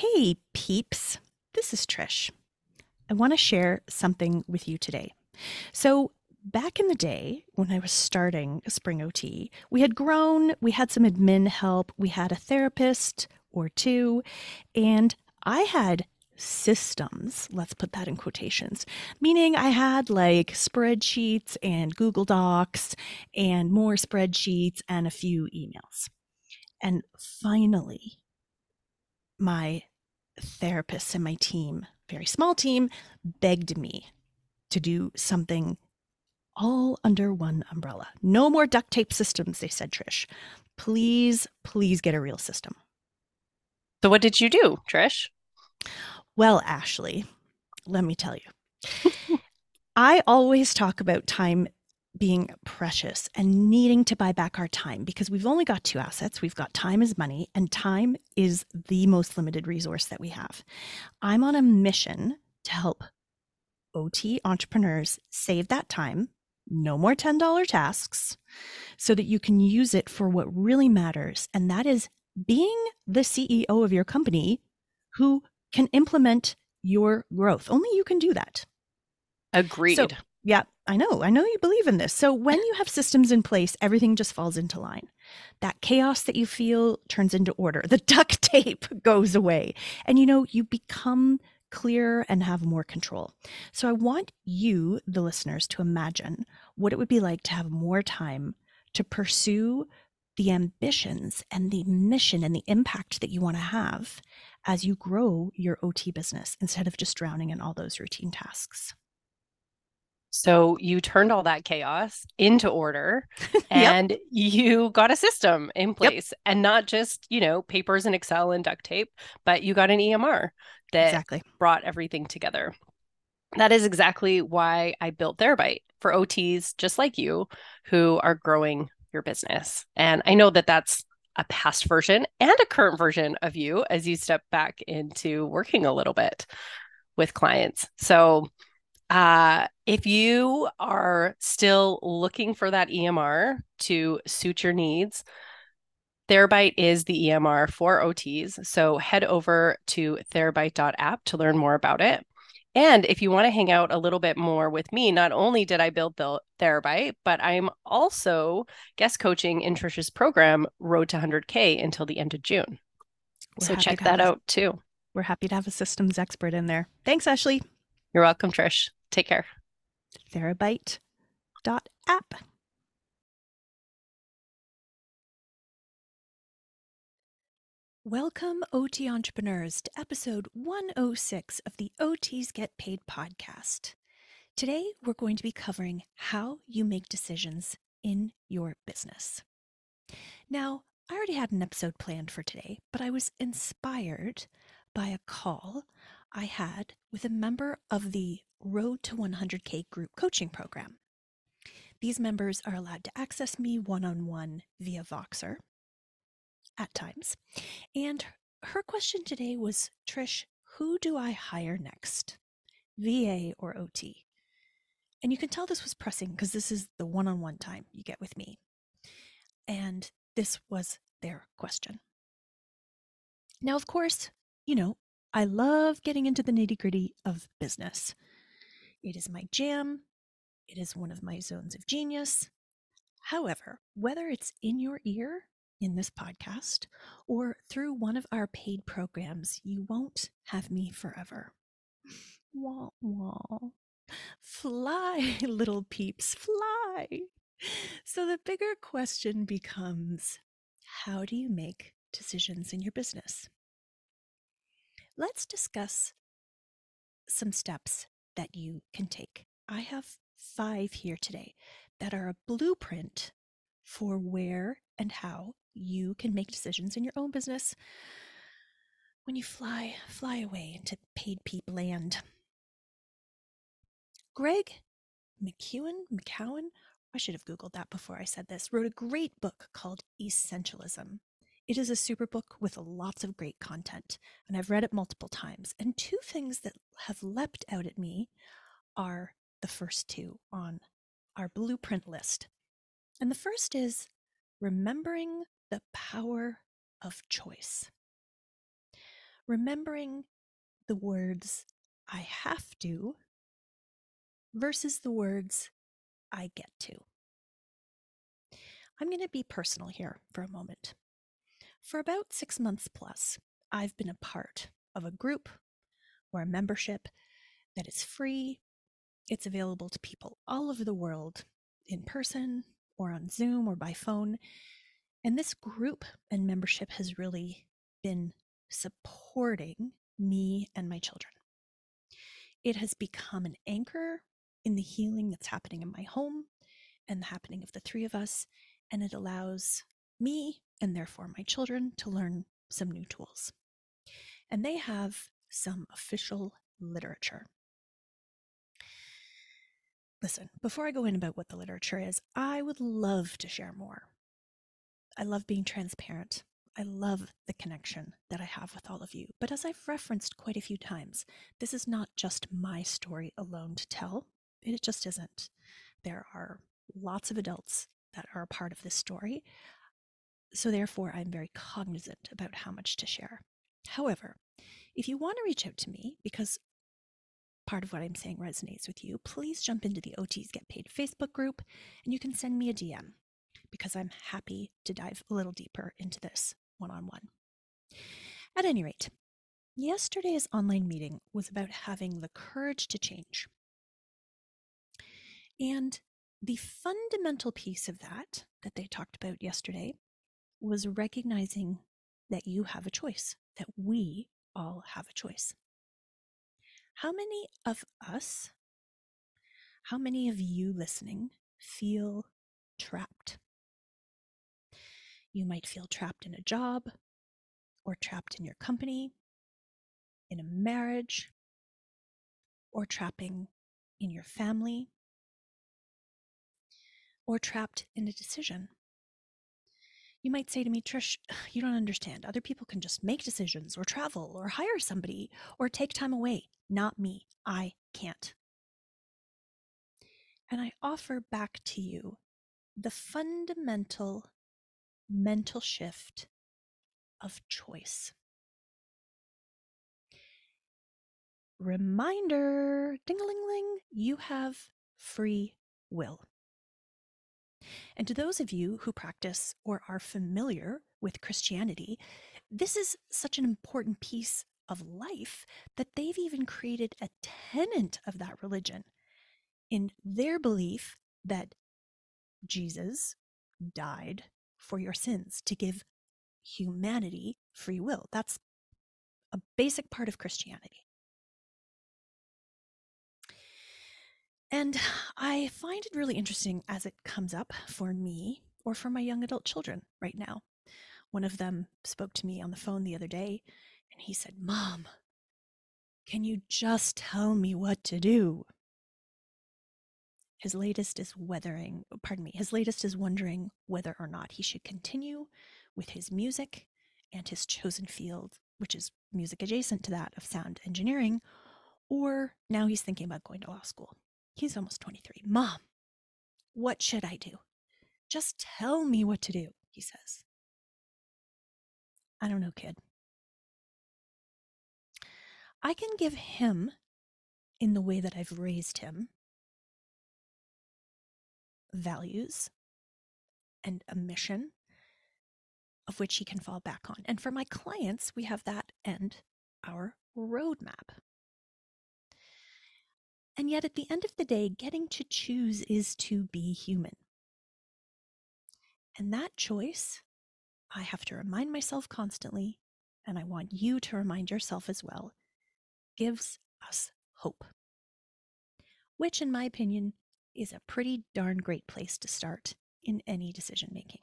Hey, peeps. This is Trish. I want to share something with you today. So, back in the day when I was starting Spring OT, we had grown, we had some admin help, we had a therapist or two, and I had systems, let's put that in quotations, meaning I had like spreadsheets and Google Docs and more spreadsheets and a few emails. And finally, my therapists and my team, very small team, begged me to do something all under one umbrella. No more duct tape systems, they said, Trish. Please, please get a real system. So, what did you do, Trish? Well, Ashley, let me tell you. I always talk about time being precious and needing to buy back our time because we've only got two assets. We've got time as money, and time is the most limited resource that we have. I'm on a mission to help OT entrepreneurs save that time, no more $10 tasks, so that you can use it for what really matters. And that is being the CEO of your company who can implement your growth. Only you can do that. Agreed. So, yeah, I know. I know you believe in this. So when you have systems in place, everything just falls into line. That chaos that you feel turns into order. The duct tape goes away. And you know, you become clearer and have more control. So I want you, the listeners, to imagine what it would be like to have more time to pursue the ambitions and the mission and the impact that you want to have as you grow your OT business instead of just drowning in all those routine tasks. So you turned all that chaos into order and yep. you got a system in place yep. and not just, you know, papers and Excel and duct tape, but you got an EMR that exactly. brought everything together. That is exactly why I built Therabyte for OTs just like you who are growing your business. And I know that that's a past version and a current version of you as you step back into working a little bit with clients. So, uh, if you are still looking for that EMR to suit your needs, Therabyte is the EMR for OTs. So head over to therabyte.app to learn more about it. And if you want to hang out a little bit more with me, not only did I build the Therabyte, but I'm also guest coaching in Trisha's program, Road to 100K, until the end of June. We're so check that out too. We're happy to have a systems expert in there. Thanks, Ashley. You're welcome, Trish. Take care. Therabyte.app. Welcome, OT entrepreneurs, to episode 106 of the OTs Get Paid podcast. Today, we're going to be covering how you make decisions in your business. Now, I already had an episode planned for today, but I was inspired by a call I had with a member of the Road to 100K group coaching program. These members are allowed to access me one on one via Voxer at times. And her question today was Trish, who do I hire next? VA or OT? And you can tell this was pressing because this is the one on one time you get with me. And this was their question. Now, of course, you know, I love getting into the nitty gritty of business. It is my jam. It is one of my zones of genius. However, whether it's in your ear in this podcast or through one of our paid programs, you won't have me forever. Wah, wah. Fly, little peeps, fly. So the bigger question becomes how do you make decisions in your business? Let's discuss some steps that you can take. I have five here today that are a blueprint for where and how you can make decisions in your own business when you fly fly away into paid peep land. Greg McEwen, McCowan, I should have Googled that before I said this, wrote a great book called Essentialism. It is a super book with lots of great content, and I've read it multiple times. And two things that have leapt out at me are the first two on our blueprint list. And the first is remembering the power of choice. remembering the words I have to versus the words I get to. I'm going to be personal here for a moment. For about six months plus, I've been a part of a group or a membership that is free. It's available to people all over the world in person or on Zoom or by phone. And this group and membership has really been supporting me and my children. It has become an anchor in the healing that's happening in my home and the happening of the three of us. And it allows me and therefore my children to learn some new tools. And they have some official literature. Listen, before I go in about what the literature is, I would love to share more. I love being transparent. I love the connection that I have with all of you. But as I've referenced quite a few times, this is not just my story alone to tell. It just isn't. There are lots of adults that are a part of this story. So, therefore, I'm very cognizant about how much to share. However, if you want to reach out to me, because part of what I'm saying resonates with you, please jump into the OTs Get Paid Facebook group and you can send me a DM because I'm happy to dive a little deeper into this one on one. At any rate, yesterday's online meeting was about having the courage to change. And the fundamental piece of that, that they talked about yesterday, was recognizing that you have a choice, that we all have a choice. How many of us, how many of you listening feel trapped? You might feel trapped in a job or trapped in your company, in a marriage, or trapping in your family, or trapped in a decision. You might say to me, Trish, you don't understand. Other people can just make decisions or travel or hire somebody or take time away. Not me. I can't. And I offer back to you the fundamental mental shift of choice. Reminder ding a ling ling, you have free will. And to those of you who practice or are familiar with Christianity, this is such an important piece of life that they've even created a tenet of that religion in their belief that Jesus died for your sins to give humanity free will. That's a basic part of Christianity. And I find it really interesting as it comes up for me or for my young adult children right now. One of them spoke to me on the phone the other day and he said, Mom, can you just tell me what to do? His latest is weathering, oh, pardon me, his latest is wondering whether or not he should continue with his music and his chosen field, which is music adjacent to that of sound engineering, or now he's thinking about going to law school. He's almost 23. Mom, what should I do? Just tell me what to do, he says. I don't know, kid. I can give him, in the way that I've raised him, values and a mission of which he can fall back on. And for my clients, we have that and our roadmap. And yet, at the end of the day, getting to choose is to be human. And that choice, I have to remind myself constantly, and I want you to remind yourself as well, gives us hope. Which, in my opinion, is a pretty darn great place to start in any decision making.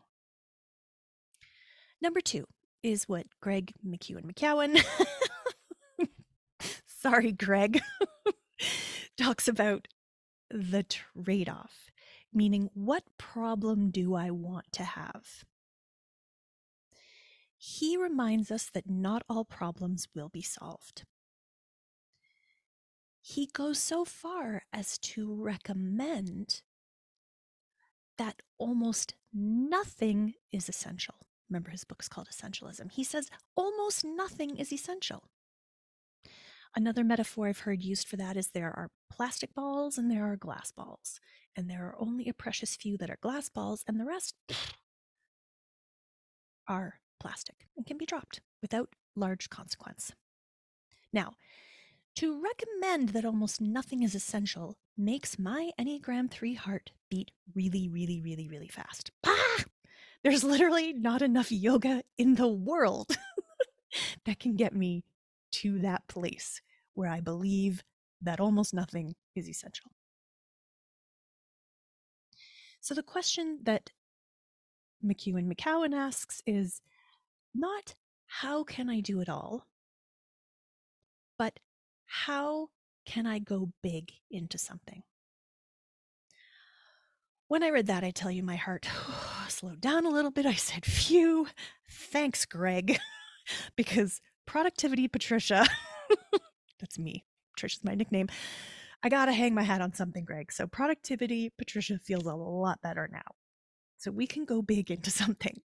Number two is what Greg McEwen McCowan, sorry, Greg, talks about the trade off, meaning what problem do I want to have? He reminds us that not all problems will be solved he goes so far as to recommend that almost nothing is essential. Remember, his book's called Essentialism. He says almost nothing is essential. Another metaphor I've heard used for that is there are plastic balls and there are glass balls, and there are only a precious few that are glass balls, and the rest are plastic and can be dropped without large consequence. Now, to recommend that almost nothing is essential makes my Enneagram 3 heart beat really, really, really, really fast. Ah! There's literally not enough yoga in the world that can get me to that place where I believe that almost nothing is essential. So the question that McEwen McCowan asks is not how can I do it all, but how can I go big into something? When I read that, I tell you, my heart slowed down a little bit. I said, Phew, thanks, Greg, because productivity Patricia, that's me, Patricia's my nickname. I got to hang my hat on something, Greg. So, productivity Patricia feels a lot better now. So, we can go big into something.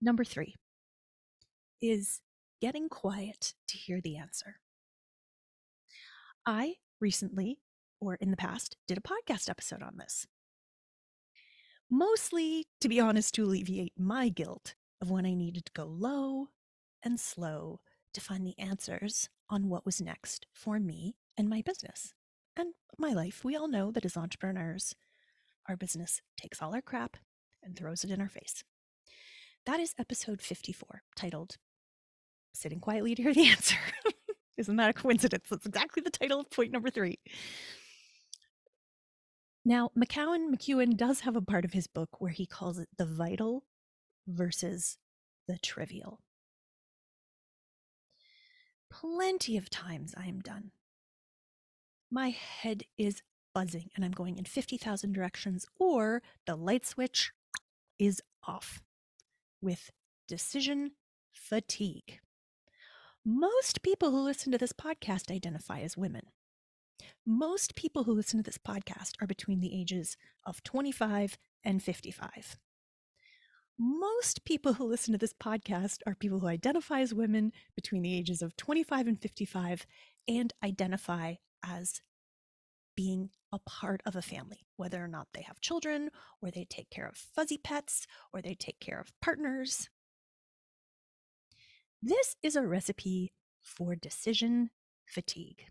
Number three is getting quiet to hear the answer. I recently, or in the past, did a podcast episode on this. Mostly, to be honest, to alleviate my guilt of when I needed to go low and slow to find the answers on what was next for me and my business and my life. We all know that as entrepreneurs, our business takes all our crap and throws it in our face. That is episode 54, titled sitting quietly to hear the answer. Isn't that a coincidence? That's exactly the title of point number three. Now, McCowan McEwen does have a part of his book where he calls it the vital versus the trivial. Plenty of times I am done. My head is buzzing and I'm going in 50,000 directions, or the light switch is off with decision fatigue. Most people who listen to this podcast identify as women. Most people who listen to this podcast are between the ages of 25 and 55. Most people who listen to this podcast are people who identify as women between the ages of 25 and 55 and identify as being a part of a family, whether or not they have children, or they take care of fuzzy pets, or they take care of partners. This is a recipe for decision fatigue.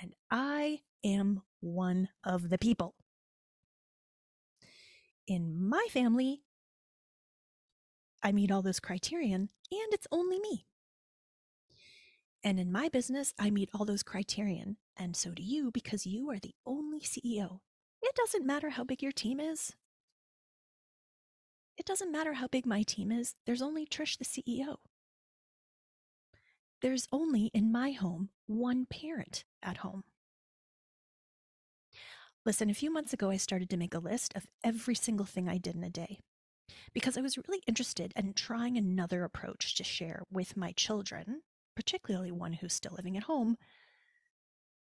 And I am one of the people. In my family, I meet all those criterion, and it's only me. And in my business, I meet all those criterion, and so do you because you are the only CEO. It doesn't matter how big your team is. It doesn't matter how big my team is, there's only Trish, the CEO. There's only in my home one parent at home. Listen, a few months ago, I started to make a list of every single thing I did in a day because I was really interested in trying another approach to share with my children, particularly one who's still living at home,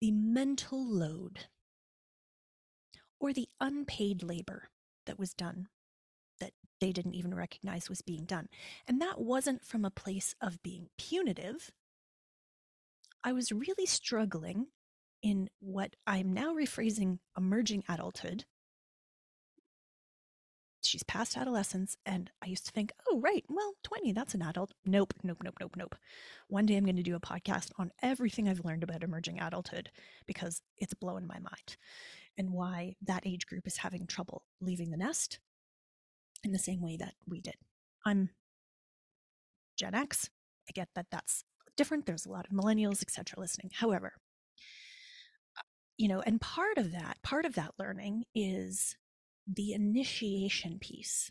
the mental load or the unpaid labor that was done that they didn't even recognize was being done. And that wasn't from a place of being punitive. I was really struggling in what I'm now rephrasing emerging adulthood. She's past adolescence, and I used to think, oh, right, well, 20, that's an adult. Nope, nope, nope, nope, nope. One day I'm going to do a podcast on everything I've learned about emerging adulthood because it's blowing my mind and why that age group is having trouble leaving the nest in the same way that we did. I'm Gen X. I get that that's different. There's a lot of millennials, etc., listening. However, you know, and part of that, part of that learning is the initiation piece.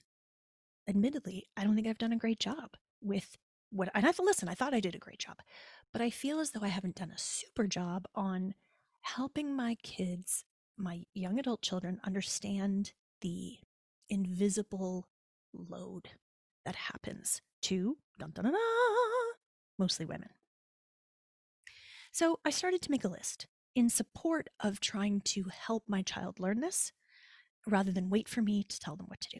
Admittedly, I don't think I've done a great job with what, and I've to listen, I thought I did a great job, but I feel as though I haven't done a super job on helping my kids, my young adult children, understand the invisible load that happens to dun, dun, dun, mostly women. So I started to make a list in support of trying to help my child learn this rather than wait for me to tell them what to do.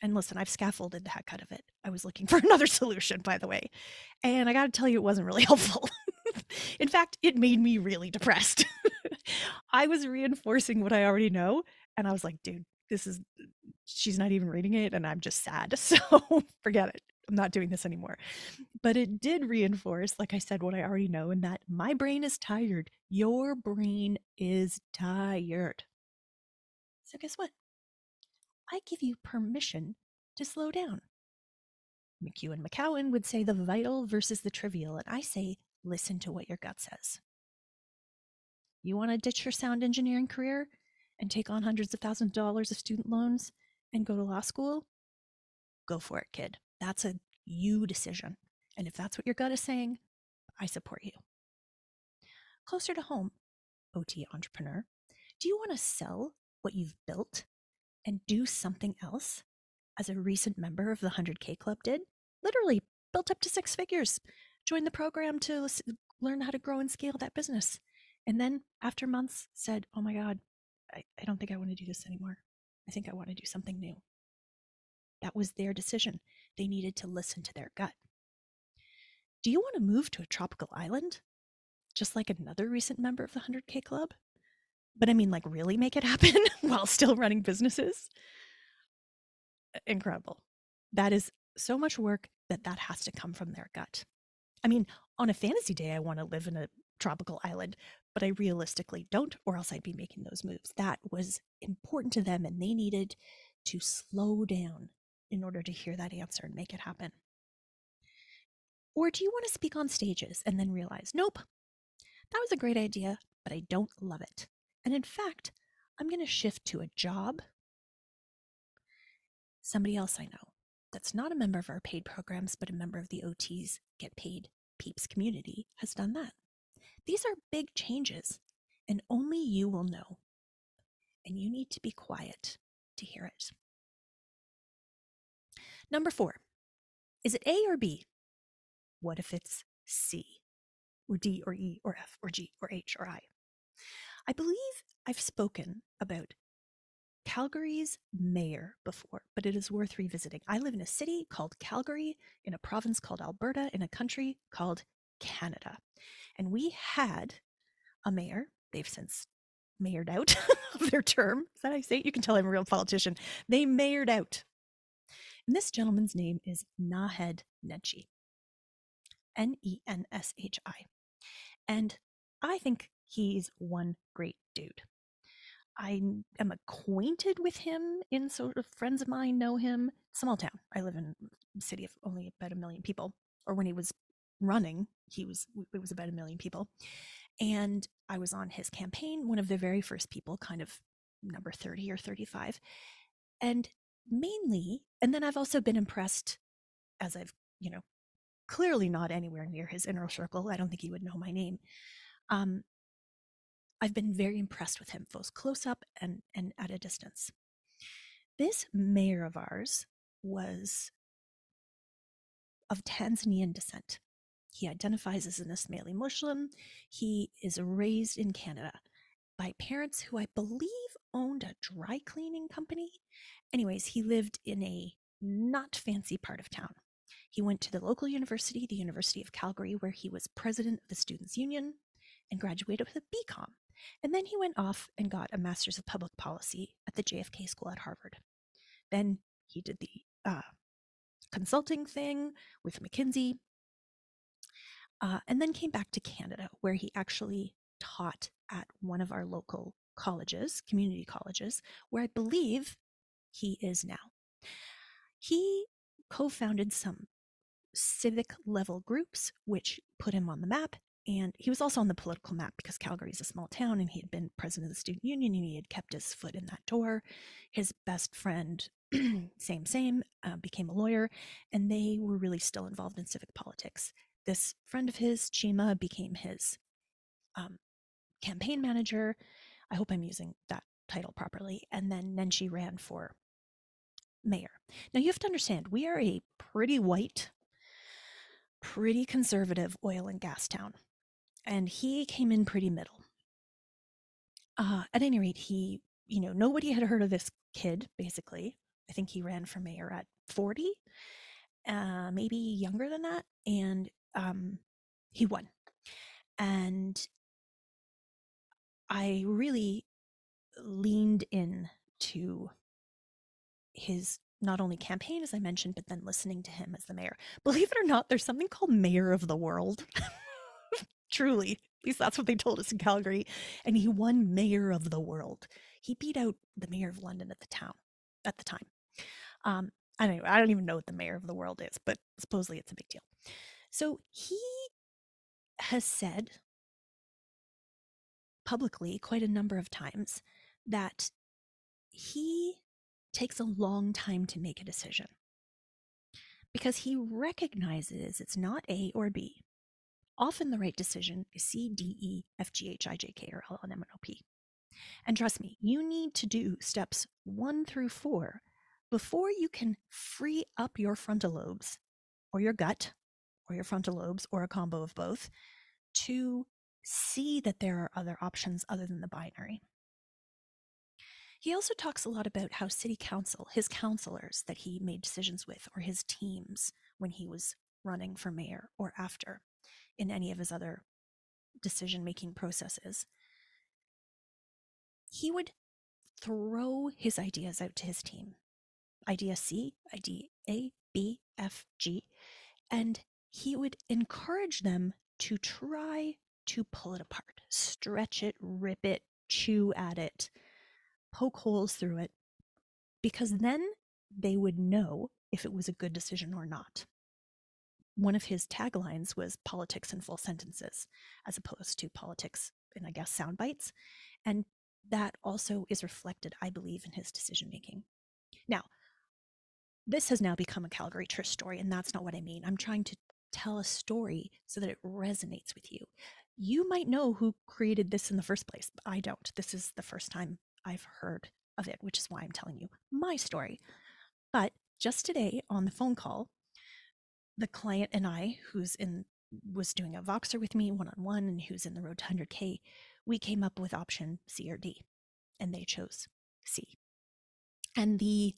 And listen, I've scaffolded the heck out of it. I was looking for another solution, by the way. And I got to tell you, it wasn't really helpful. In fact, it made me really depressed. I was reinforcing what I already know. And I was like, dude, this is, she's not even reading it. And I'm just sad. So forget it. I'm not doing this anymore. But it did reinforce, like I said, what I already know, and that my brain is tired. Your brain is tired. So, guess what? I give you permission to slow down. McEwen McCowan would say the vital versus the trivial, and I say listen to what your gut says. You want to ditch your sound engineering career and take on hundreds of thousands of dollars of student loans and go to law school? Go for it, kid. That's a you decision. And if that's what your gut is saying, I support you. Closer to home, OT entrepreneur, do you want to sell what you've built and do something else, as a recent member of the 100K Club did? Literally built up to six figures, joined the program to learn how to grow and scale that business. And then after months said, Oh my God, I, I don't think I want to do this anymore. I think I want to do something new. That was their decision. They needed to listen to their gut. Do you want to move to a tropical island? Just like another recent member of the 100K Club? But I mean, like, really make it happen while still running businesses? Incredible. That is so much work that that has to come from their gut. I mean, on a fantasy day, I want to live in a tropical island, but I realistically don't, or else I'd be making those moves. That was important to them, and they needed to slow down in order to hear that answer and make it happen? Or do you want to speak on stages and then realize, nope, that was a great idea, but I don't love it. And in fact, I'm going to shift to a job. Somebody else I know that's not a member of our paid programs, but a member of the OTs Get Paid Peeps community has done that. These are big changes, and only you will know. And you need to be quiet to hear it. Number four, is it A or B? What if it's C or D or E or F or G or H or I? I believe I've spoken about Calgary's mayor before, but it is worth revisiting. I live in a city called Calgary, in a province called Alberta, in a country called Canada. And we had a mayor, they've since mayored out of their term. Is that you say? You can tell I'm a real politician. They mayored out and this gentleman's name is Naheed Nenshi. N E N S H I. And I think he's one great dude. I am acquainted with him in sort of friends of mine know him. Small town. I live in a city of only about a million people. Or when he was running, he was it was about a million people. And I was on his campaign, one of the very first people, kind of number 30 or 35. And mainly, and then I've also been impressed as I've, you know, clearly not anywhere near his inner circle. I don't think he would know my name. Um, I've been very impressed with him, both close up and, and at a distance. This mayor of ours was of Tanzanian descent. He identifies as an Ismaili Muslim. He is raised in Canada by parents who I believe owned a dry cleaning company Anyways, he lived in a not fancy part of town. He went to the local university, the University of Calgary, where he was president of the Students' Union and graduated with a BCom. And then he went off and got a master's of public policy at the JFK School at Harvard. Then he did the uh, consulting thing with McKinsey, uh, and then came back to Canada, where he actually taught at one of our local colleges, community colleges, where I believe he is now. He co founded some civic level groups, which put him on the map. And he was also on the political map because Calgary is a small town and he had been president of the student union and he had kept his foot in that door. His best friend, same, same, uh, became a lawyer and they were really still involved in civic politics. This friend of his, Chima, became his um, campaign manager. I hope I'm using that title properly. And then Nenshi ran for mayor. Now you have to understand, we are a pretty white, pretty conservative oil and gas town. And he came in pretty middle. Uh, at any rate, he, you know, nobody had heard of this kid, basically, I think he ran for mayor at 40, uh, maybe younger than that. And um, he won. And I really leaned in to his not only campaign, as I mentioned, but then listening to him as the mayor. Believe it or not, there's something called mayor of the world. Truly, at least that's what they told us in Calgary. And he won mayor of the world. He beat out the mayor of London at the town at the time. Um, anyway, I don't even know what the mayor of the world is, but supposedly it's a big deal. So he has said publicly quite a number of times that he takes a long time to make a decision because he recognizes it's not A or B. Often the right decision is C, D, E, F, G, H, I, J, K, or L, N, M, N, O, P. And trust me, you need to do steps one through four before you can free up your frontal lobes or your gut or your frontal lobes or a combo of both to see that there are other options other than the binary. He also talks a lot about how city council, his councilors that he made decisions with, or his teams when he was running for mayor or after in any of his other decision making processes, he would throw his ideas out to his team. Idea C, idea A, B, F, G, and he would encourage them to try to pull it apart, stretch it, rip it, chew at it, poke holes through it because then they would know if it was a good decision or not. One of his taglines was politics in full sentences, as opposed to politics in, I guess, sound bites. And that also is reflected, I believe, in his decision making. Now, this has now become a Calgary Trish story, and that's not what I mean. I'm trying to tell a story so that it resonates with you. You might know who created this in the first place. I don't. This is the first time I've heard of it, which is why I'm telling you my story. But just today on the phone call, the client and I, who's in was doing a Voxer with me one on one and who's in the road to 100K, we came up with option C or D, and they chose C. And the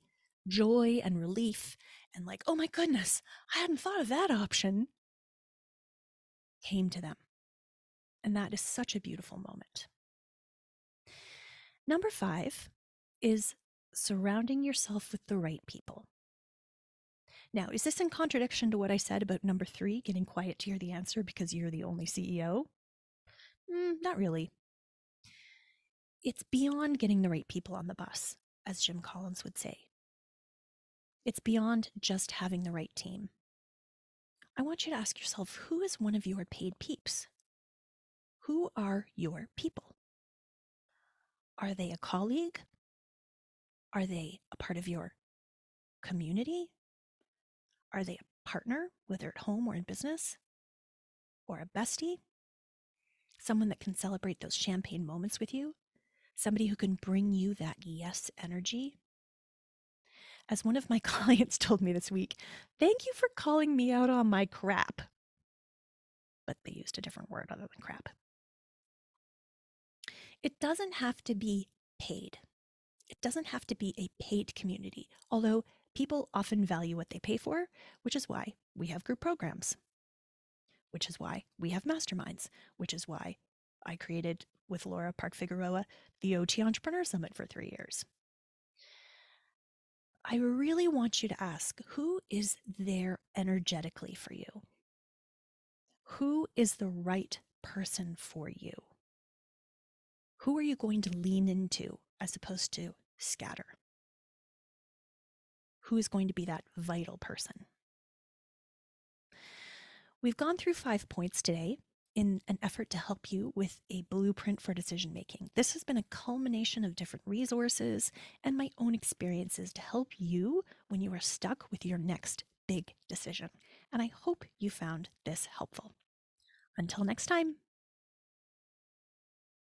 joy and relief and like, oh my goodness, I hadn't thought of that option came to them. And that is such a beautiful moment. Number five is surrounding yourself with the right people. Now, is this in contradiction to what I said about number three, getting quiet to hear the answer because you're the only CEO? Mm, not really. It's beyond getting the right people on the bus, as Jim Collins would say. It's beyond just having the right team. I want you to ask yourself who is one of your paid peeps? Who are your people? Are they a colleague? Are they a part of your community? Are they a partner, whether at home or in business? Or a bestie? Someone that can celebrate those champagne moments with you? Somebody who can bring you that yes energy? As one of my clients told me this week, thank you for calling me out on my crap. But they used a different word other than crap. It doesn't have to be paid. It doesn't have to be a paid community, although people often value what they pay for, which is why we have group programs, which is why we have masterminds, which is why I created with Laura Park Figueroa the OT Entrepreneur Summit for three years. I really want you to ask who is there energetically for you? Who is the right person for you? Who are you going to lean into as opposed to scatter? Who is going to be that vital person? We've gone through five points today in an effort to help you with a blueprint for decision making. This has been a culmination of different resources and my own experiences to help you when you are stuck with your next big decision. And I hope you found this helpful. Until next time.